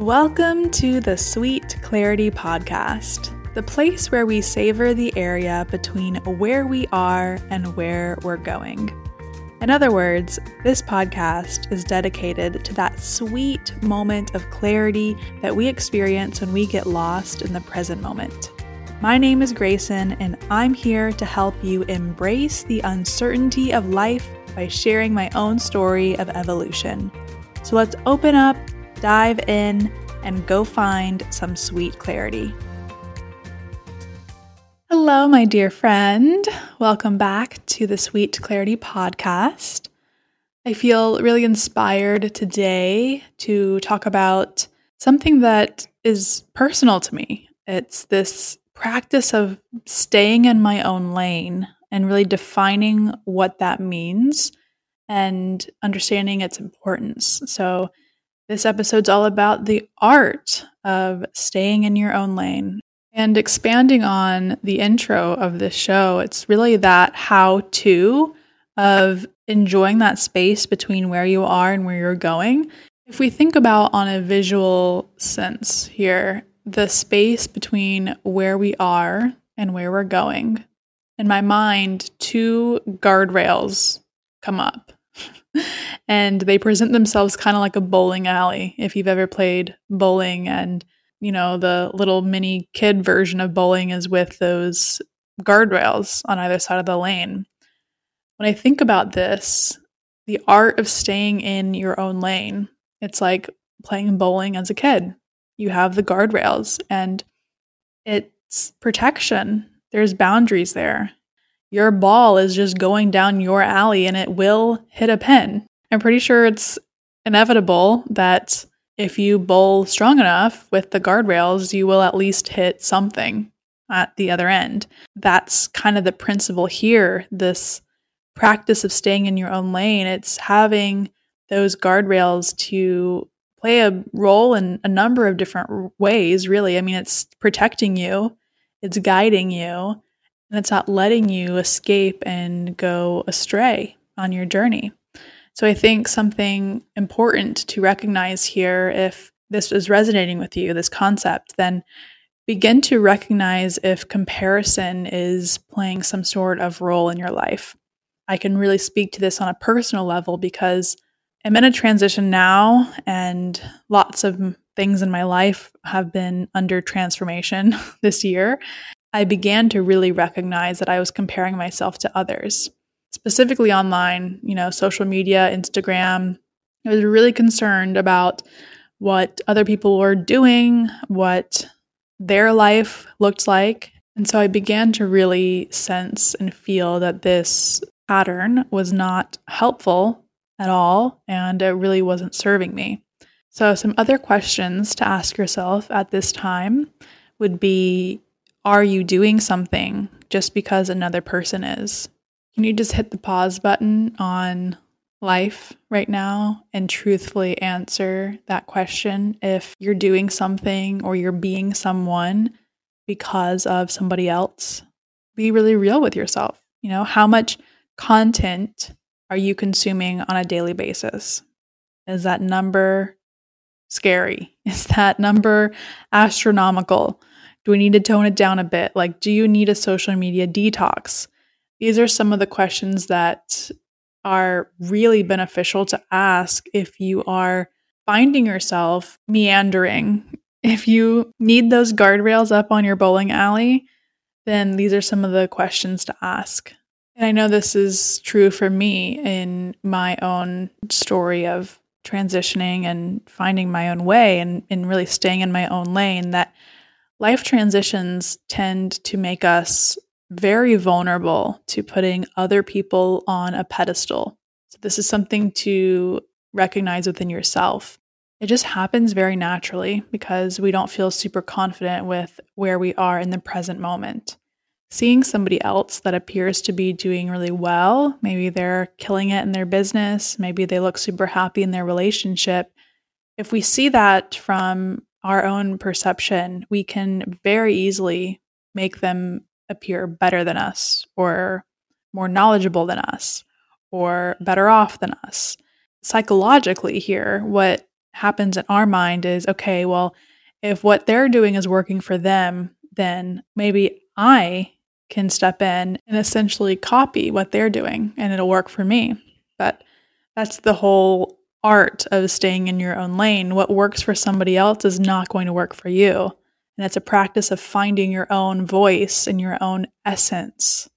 Welcome to the Sweet Clarity Podcast, the place where we savor the area between where we are and where we're going. In other words, this podcast is dedicated to that sweet moment of clarity that we experience when we get lost in the present moment. My name is Grayson, and I'm here to help you embrace the uncertainty of life by sharing my own story of evolution. So let's open up dive in, and go find some sweet clarity. Hello, my dear friend. Welcome back to the Sweet Clarity podcast. I feel really inspired today to talk about something that is personal to me. It's this practice of staying in my own lane and really defining what that means and understanding its importance. So, this episode's all about the art of staying in your own lane. And expanding on the intro of this show, it's really that how to of enjoying that space between where you are and where you're going. If we think about on a visual sense here, the space between where we are and where we're going, in my mind, two guardrails come up and they present themselves kind of like a bowling alley. If you've ever played bowling and you know the little mini kid version of bowling is with those guardrails on either side of the lane. When I think about this, the art of staying in your own lane, it's like playing bowling as a kid. You have the guardrails and it's protection. There's boundaries there your ball is just going down your alley and it will hit a pin. I'm pretty sure it's inevitable that if you bowl strong enough with the guardrails, you will at least hit something at the other end. That's kind of the principle here. This practice of staying in your own lane, it's having those guardrails to play a role in a number of different ways, really. I mean, it's protecting you, it's guiding you, and it's not letting you escape and go astray on your journey. So I think something important to recognize here, if this is resonating with you, this concept, then begin to recognize if comparison is playing some sort of role in your life. I can really speak to this on a personal level because I'm in a transition now, and lots of things in my life have been under transformation this year. I began to really recognize that I was comparing myself to others, specifically online, you know, social media, Instagram. I was really concerned about what other people were doing, what their life looked like. And so I began to really sense and feel that this pattern was not helpful at all and it really wasn't serving me. So, some other questions to ask yourself at this time would be are you doing something just because another person is? Can you just hit the pause button on life right now and truthfully answer that question if you're doing something or you're being someone because of somebody else? Be really real with yourself. You know, how much content are you consuming on a daily basis? Is that number scary? Is that number astronomical? Do we need to tone it down a bit? Like, do you need a social media detox? These are some of the questions that are really beneficial to ask if you are finding yourself meandering. If you need those guardrails up on your bowling alley, then these are some of the questions to ask. And I know this is true for me in my own story of transitioning and finding my own way and, and really staying in my own lane that life transitions tend to make us very vulnerable to putting other people on a pedestal. So, this is something to recognize within yourself. It just happens very naturally because we don't feel super confident with where we are in the present moment. Seeing somebody else that appears to be doing really well, maybe they're killing it in their business, maybe they look super happy in their relationship. If we see that from our own perception, we can very easily make them appear better than us or more knowledgeable than us or better off than us. Psychologically, here, what happens in our mind is okay, well, if what they're doing is working for them, then maybe I can step in and essentially copy what they're doing and it'll work for me. But that's the whole art of staying in your own lane. What works for somebody else is not going to work for you. And it's a practice of finding your own voice and your own essence.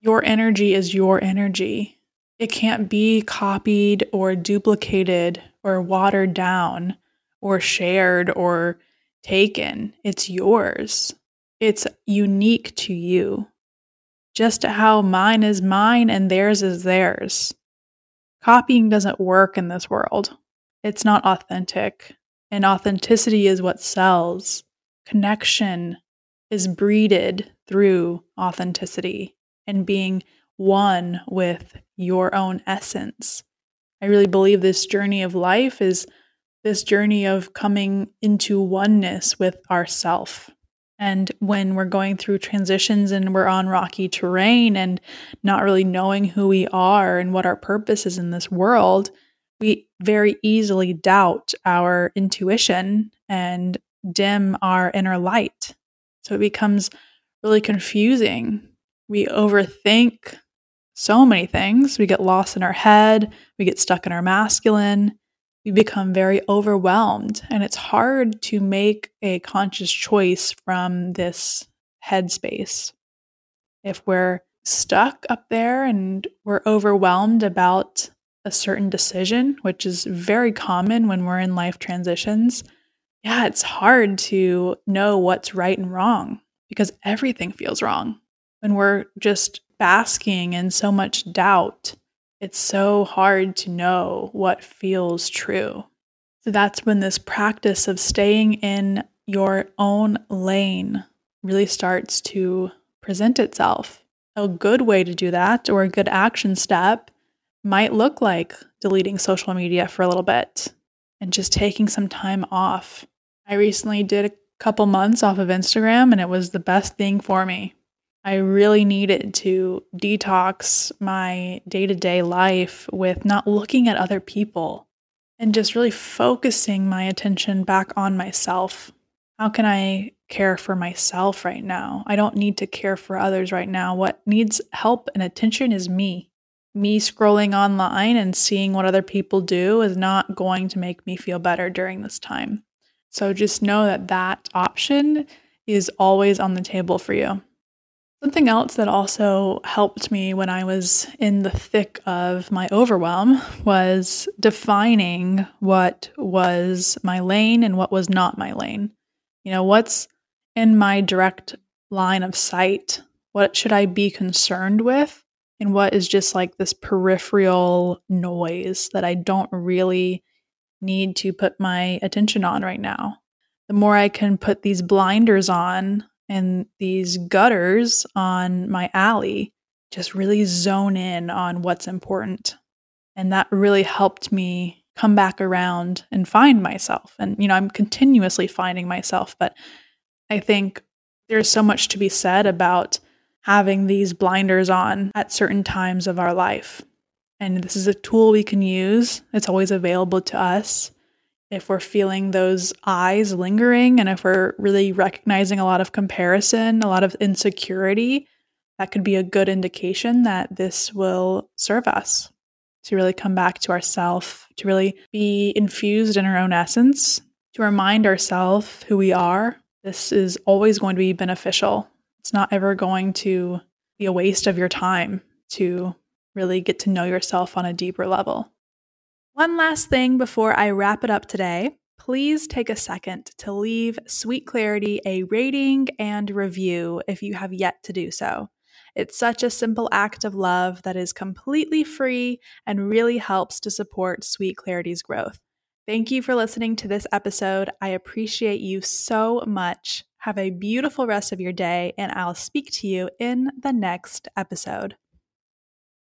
Your energy is your energy. It can't be copied or duplicated or watered down or shared or taken. It's yours. It's unique to you. Just how mine is mine and theirs is theirs. Copying doesn't work in this world. It's not authentic. And authenticity is what sells. Connection is breeded through authenticity and being one with your own essence. I really believe this journey of life is this journey of coming into oneness with ourself. And when we're going through transitions and we're on rocky terrain and not really knowing who we are and what our purpose is in this world, we very easily doubt our intuition and dim our inner light. So it becomes really confusing. We overthink so many things. We get lost in our head, we get stuck in our masculine, we become very overwhelmed. And it's hard to make a conscious choice from this headspace. If we're stuck up there and we're overwhelmed about a certain decision, which is very common when we're in life transitions, yeah, it's hard to know what's right and wrong because everything feels wrong. When we're just basking in so much doubt it's so hard to know what feels true. So that's when this practice of staying in your own lane really starts to present itself. A good way to do that, or a good action step, might look like deleting social media for a little bit and just taking some time off. I recently did a couple months off of Instagram, and it was the best thing for me. I really needed to detox my day to day life with not looking at other people and just really focusing my attention back on myself. How can I care for myself right now? I don't need to care for others right now. What needs help and attention is me. Me scrolling online and seeing what other people do is not going to make me feel better during this time. So just know that that option is always on the table for you. Something else that also helped me when I was in the thick of my overwhelm was defining what was my lane and what was not my lane. You know, what's in my direct line of sight? What should I be concerned with? And what is just like this peripheral noise that I don't really need to put my attention on right now? The more I can put these blinders on and these gutters on my alley just really zone in on what's important. And that really helped me come back around and find myself. And, you know, I'm continuously finding myself, but I think there's so much to be said about having these blinders on at certain times of our life. And this is a tool we can use, it's always available to us if we're feeling those eyes lingering and if we're really recognizing a lot of comparison, a lot of insecurity, that could be a good indication that this will serve us to really come back to ourself, to really be infused in our own essence, to remind ourselves who we are. This is always going to be beneficial. It's not ever going to be a waste of your time to really get to know yourself on a deeper level. One last thing before I wrap it up today. Please take a second to leave Sweet Clarity a rating and review if you have yet to do so. It's such a simple act of love that is completely free and really helps to support Sweet Clarity's growth. Thank you for listening to this episode. I appreciate you so much. Have a beautiful rest of your day, and I'll speak to you in the next episode.